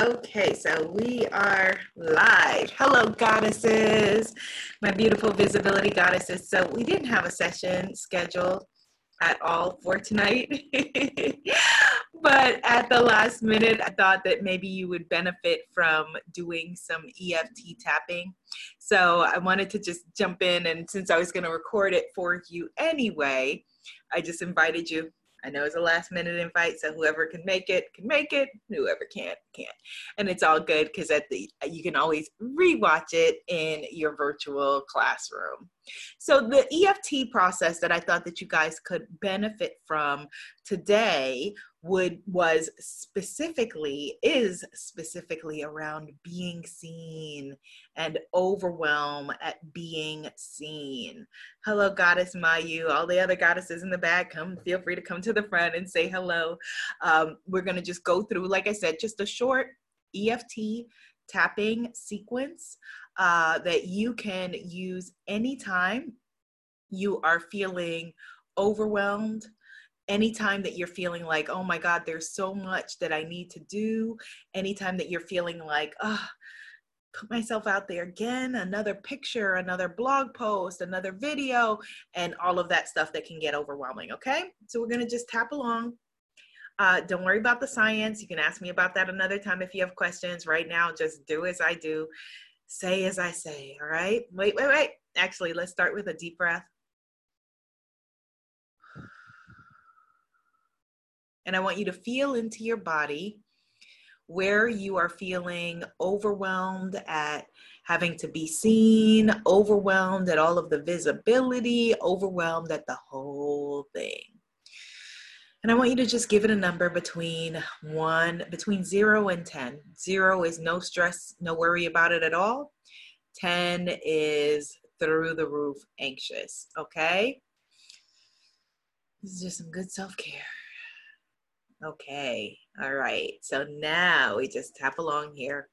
Okay, so we are live. Hello, goddesses, my beautiful visibility goddesses. So, we didn't have a session scheduled at all for tonight, but at the last minute, I thought that maybe you would benefit from doing some EFT tapping. So, I wanted to just jump in, and since I was going to record it for you anyway, I just invited you I know it's a last minute invite, so whoever can make it can make it. Whoever can't can't, and it's all good because at the you can always rewatch it in your virtual classroom. So the EFT process that I thought that you guys could benefit from today would was specifically is specifically around being seen and overwhelm at being seen. Hello, Goddess Mayu. All the other goddesses in the back, come feel free to come to the front and say hello. Um, we're gonna just go through, like I said, just a short EFT tapping sequence uh, that you can use anytime you are feeling overwhelmed anytime that you're feeling like, oh my God, there's so much that I need to do, anytime that you're feeling like, oh, put myself out there again, another picture, another blog post, another video, and all of that stuff that can get overwhelming. Okay. So we're to just tap along. Uh, don't worry about the science. You can ask me about that another time if you have questions. Right now, just do as I do, say as I say. All right. Wait, wait, wait. Actually, let's start with a deep breath. And I want you to feel into your body where you are feeling overwhelmed at having to be seen, overwhelmed at all of the visibility, overwhelmed at the whole thing. And I want you to just give it a number between one, between zero and 10. Zero is no stress, no worry about it at all. 10 is through the roof anxious, okay? This is just some good self care. Okay, all right. So now we just tap along here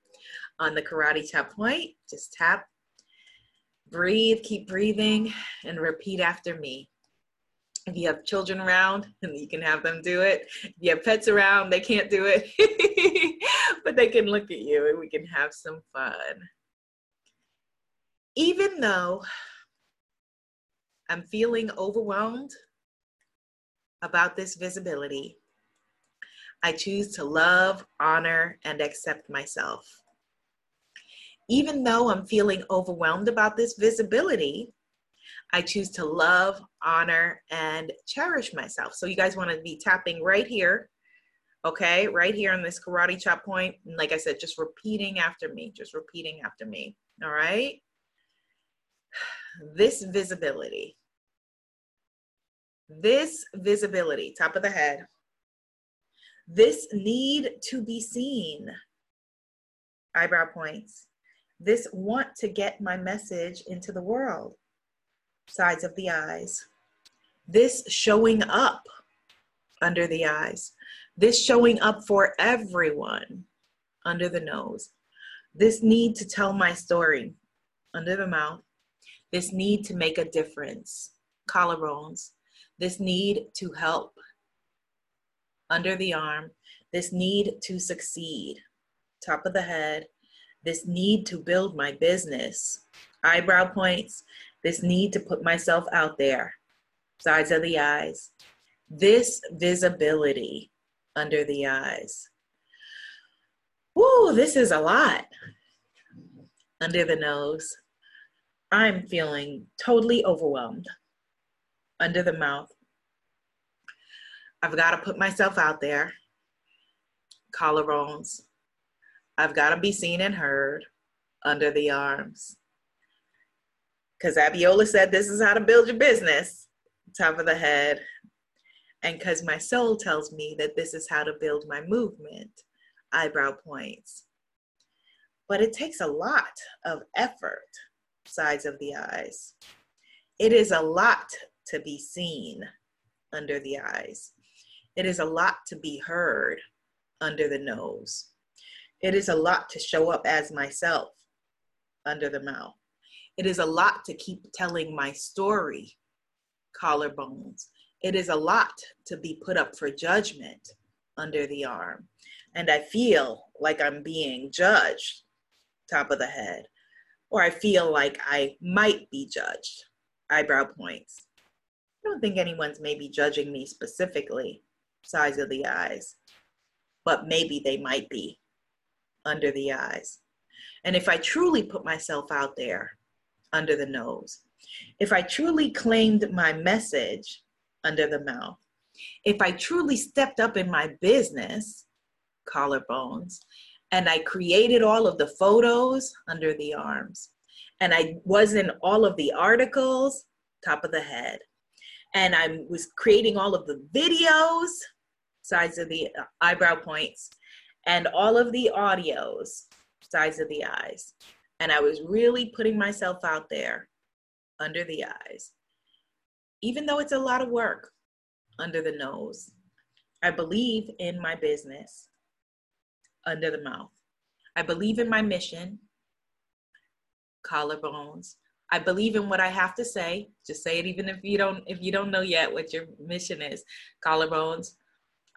on the karate chop point. Just tap, breathe, keep breathing, and repeat after me. If you have children around, and you can have them do it. If you have pets around, they can't do it, but they can look at you and we can have some fun. Even though I'm feeling overwhelmed about this visibility, I choose to love, honor, and accept myself. Even though I'm feeling overwhelmed about this visibility, I choose to love, honor, and cherish myself. So, you guys want to be tapping right here, okay? Right here on this karate chop point. And like I said, just repeating after me, just repeating after me, all right? This visibility, this visibility, top of the head, this need to be seen, eyebrow points. This want to get my message into the world, sides of the eyes. This showing up under the eyes. This showing up for everyone under the nose. This need to tell my story under the mouth. This need to make a difference, collarbones. This need to help under the arm, this need to succeed, top of the head, this need to build my business, eyebrow points, this need to put myself out there, sides of the eyes, this visibility under the eyes. Woo, this is a lot. Under the nose, I'm feeling totally overwhelmed. Under the mouth, I've got to put myself out there. Collarbones. I've got to be seen and heard under the arms. Because Abiola said this is how to build your business, top of the head. And because my soul tells me that this is how to build my movement, eyebrow points. But it takes a lot of effort, sides of the eyes. It is a lot to be seen under the eyes. It is a lot to be heard under the nose. It is a lot to show up as myself under the mouth. It is a lot to keep telling my story, collarbones. It is a lot to be put up for judgment under the arm. And I feel like I'm being judged, top of the head. Or I feel like I might be judged, eyebrow points. I don't think anyone's maybe judging me specifically, size of the eyes, but maybe they might be under the eyes. And if I truly put myself out there under the nose, if I truly claimed my message under the mouth, if I truly stepped up in my business, collarbones, and I created all of the photos under the arms, and I was in all of the articles, top of the head, and I was creating all of the videos, sides of the eyebrow points, and all of the audios, sides of the eyes. And I was really putting myself out there under the eyes. Even though it's a lot of work under the nose, I believe in my business under the mouth. I believe in my mission, collarbones. I believe in what I have to say. Just say it even if you don't if you don't know yet what your mission is. Collarbones.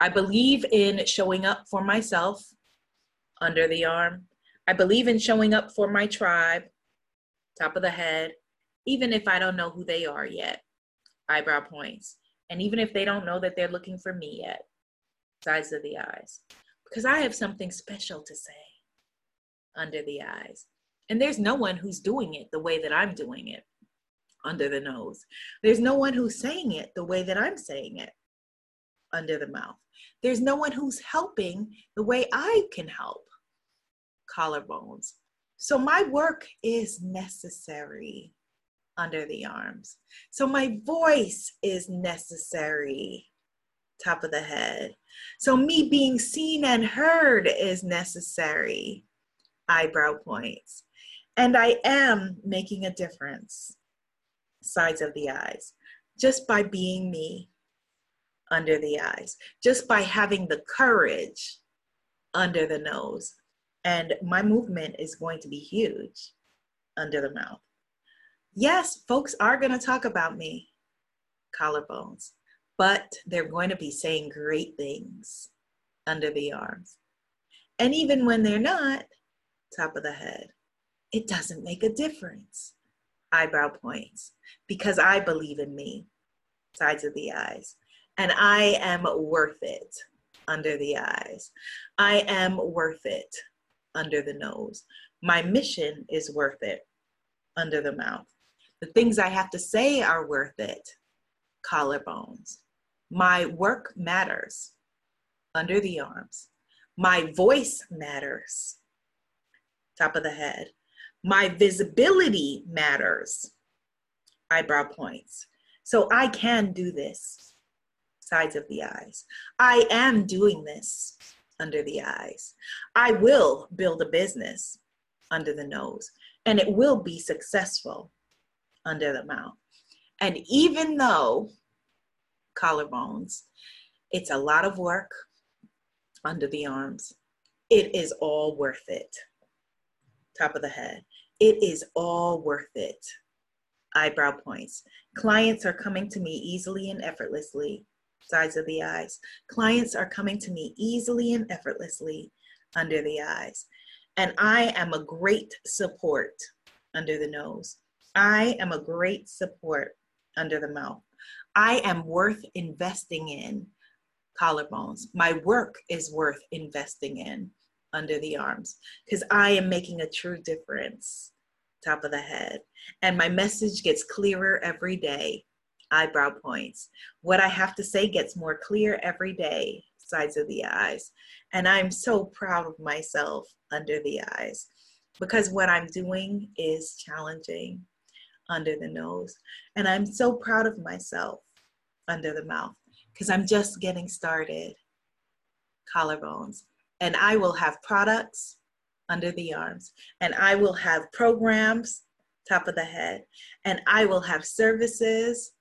I believe in showing up for myself under the arm. I believe in showing up for my tribe, top of the head, even if I don't know who they are yet, eyebrow points. And even if they don't know that they're looking for me yet, sides of the eyes. Because I have something special to say under the eyes. And there's no one who's doing it the way that I'm doing it under the nose. There's no one who's saying it the way that I'm saying it under the mouth. There's no one who's helping the way I can help collarbones. So my work is necessary under the arms. So my voice is necessary, top of the head. So me being seen and heard is necessary, eyebrow points. And I am making a difference, sides of the eyes, just by being me under the eyes, just by having the courage under the nose. And my movement is going to be huge under the mouth yes, folks are going to talk about me, collarbones, but they're going to be saying great things under the arms. And even when they're not, top of the head, it doesn't make a difference. Eyebrow points, because I believe in me, sides of the eyes, and I am worth it under the eyes. I am worth it under the nose. My mission is worth it under the mouth. The things I have to say are worth it. Collarbones. My work matters. Under the arms. My voice matters. Top of the head. My visibility matters. Eyebrow points. So I can do this. Sides of the eyes. I am doing this under the eyes. I will build a business under the nose and it will be successful under the mouth. And even though collarbones, it's a lot of work under the arms, it is all worth it. Top of the head. It is all worth it. Eyebrow points. Clients are coming to me easily and effortlessly. Sides of the eyes. Clients are coming to me easily and effortlessly under the eyes. And I am a great support under the nose. I am a great support under the mouth. I am worth investing in collarbones. My work is worth investing in under the arms because I am making a true difference. Top of the head. And my message gets clearer every day. Eyebrow points. What I have to say gets more clear every day. Sides of the eyes. And I'm so proud of myself under the eyes because what I'm doing is challenging under the nose. And I'm so proud of myself under the mouth because I'm just getting started. Collarbones. And I will have products under the arms, and I will have programs top of the head, and I will have services,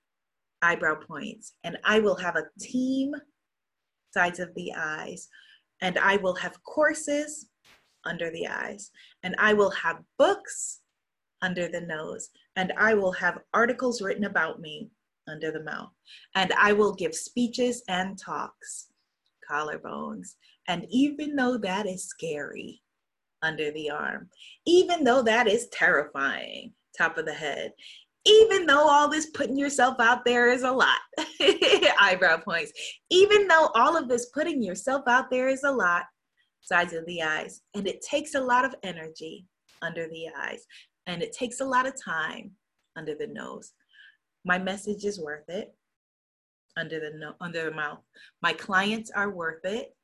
eyebrow points, and I will have a team, sides of the eyes, and I will have courses under the eyes, and I will have books under the nose, and I will have articles written about me under the mouth, and I will give speeches and talks, collarbones. And even though that is scary, under the arm, even though that is terrifying, top of the head, even though all this putting yourself out there is a lot, eyebrow points, even though all of this putting yourself out there is a lot, sides of the eyes, and it takes a lot of energy under the eyes, and it takes a lot of time under the nose. My message is worth it under the no, under the mouth. My clients are worth it.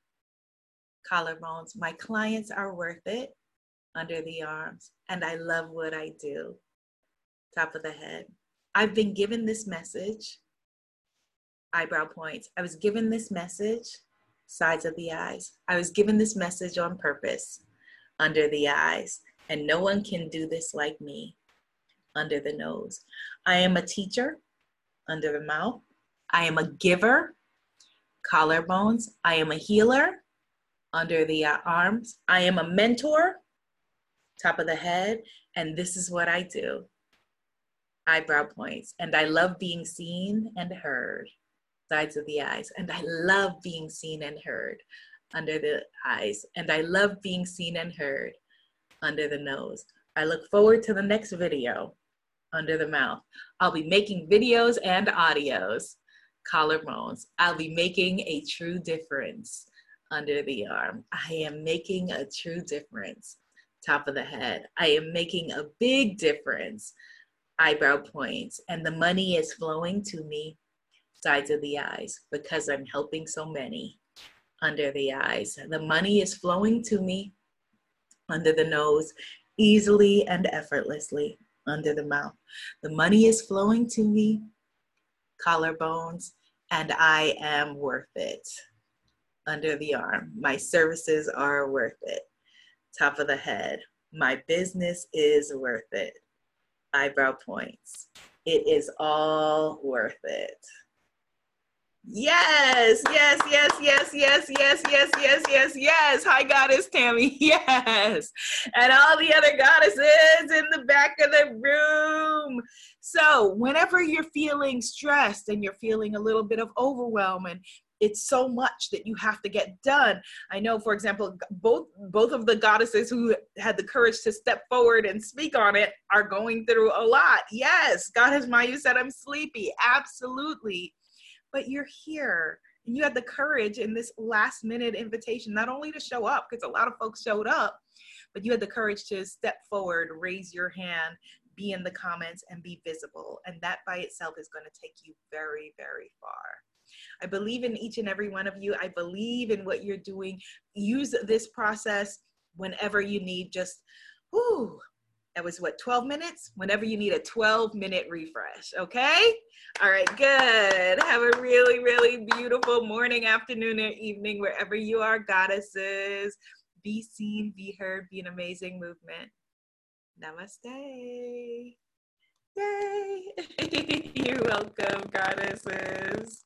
Collarbones. My clients are worth it under the arms, and I love what I do. Top of the head. I've been given this message. Eyebrow points. I was given this message. Sides of the eyes. I was given this message on purpose. Under the eyes. And no one can do this like me. Under the nose. I am a teacher. Under the mouth. I am a giver, collarbones. I am a healer, under the uh, arms. I am a mentor, top of the head. And this is what I do eyebrow points. And I love being seen and heard, sides of the eyes. And I love being seen and heard under the eyes. And I love being seen and heard under the nose. I look forward to the next video under the mouth. I'll be making videos and audios collarbones. I'll be making a true difference under the arm. I am making a true difference. Top of the head. I am making a big difference. Eyebrow points. And the money is flowing to me. Sides of the eyes because I'm helping so many under the eyes. The money is flowing to me under the nose easily and effortlessly under the mouth. The money is flowing to me collarbones, and I am worth it. Under the arm, my services are worth it. Top of the head, my business is worth it. Eyebrow points, it is all worth it. Yes, yes, yes, yes, yes, yes, yes, yes, yes, yes. Hi, Goddess Tammy. Yes. And all the other goddesses in the back of the room. So, whenever you're feeling stressed and you're feeling a little bit of overwhelm and it's so much that you have to get done. I know, for example, both both of the goddesses who had the courage to step forward and speak on it are going through a lot. Yes, Goddess Mayu said I'm sleepy. Absolutely but you're here and you had the courage in this last minute invitation not only to show up because a lot of folks showed up but you had the courage to step forward raise your hand be in the comments and be visible and that by itself is going to take you very very far I believe in each and every one of you. I believe in what you're doing. Use this process whenever you need just, whoo, that was what 12 minutes? Whenever you need a 12 minute refresh okay? All right good. Have a really really beautiful morning afternoon or evening wherever you are goddesses. Be seen be heard be an amazing movement. Namaste. Yay. You're welcome goddesses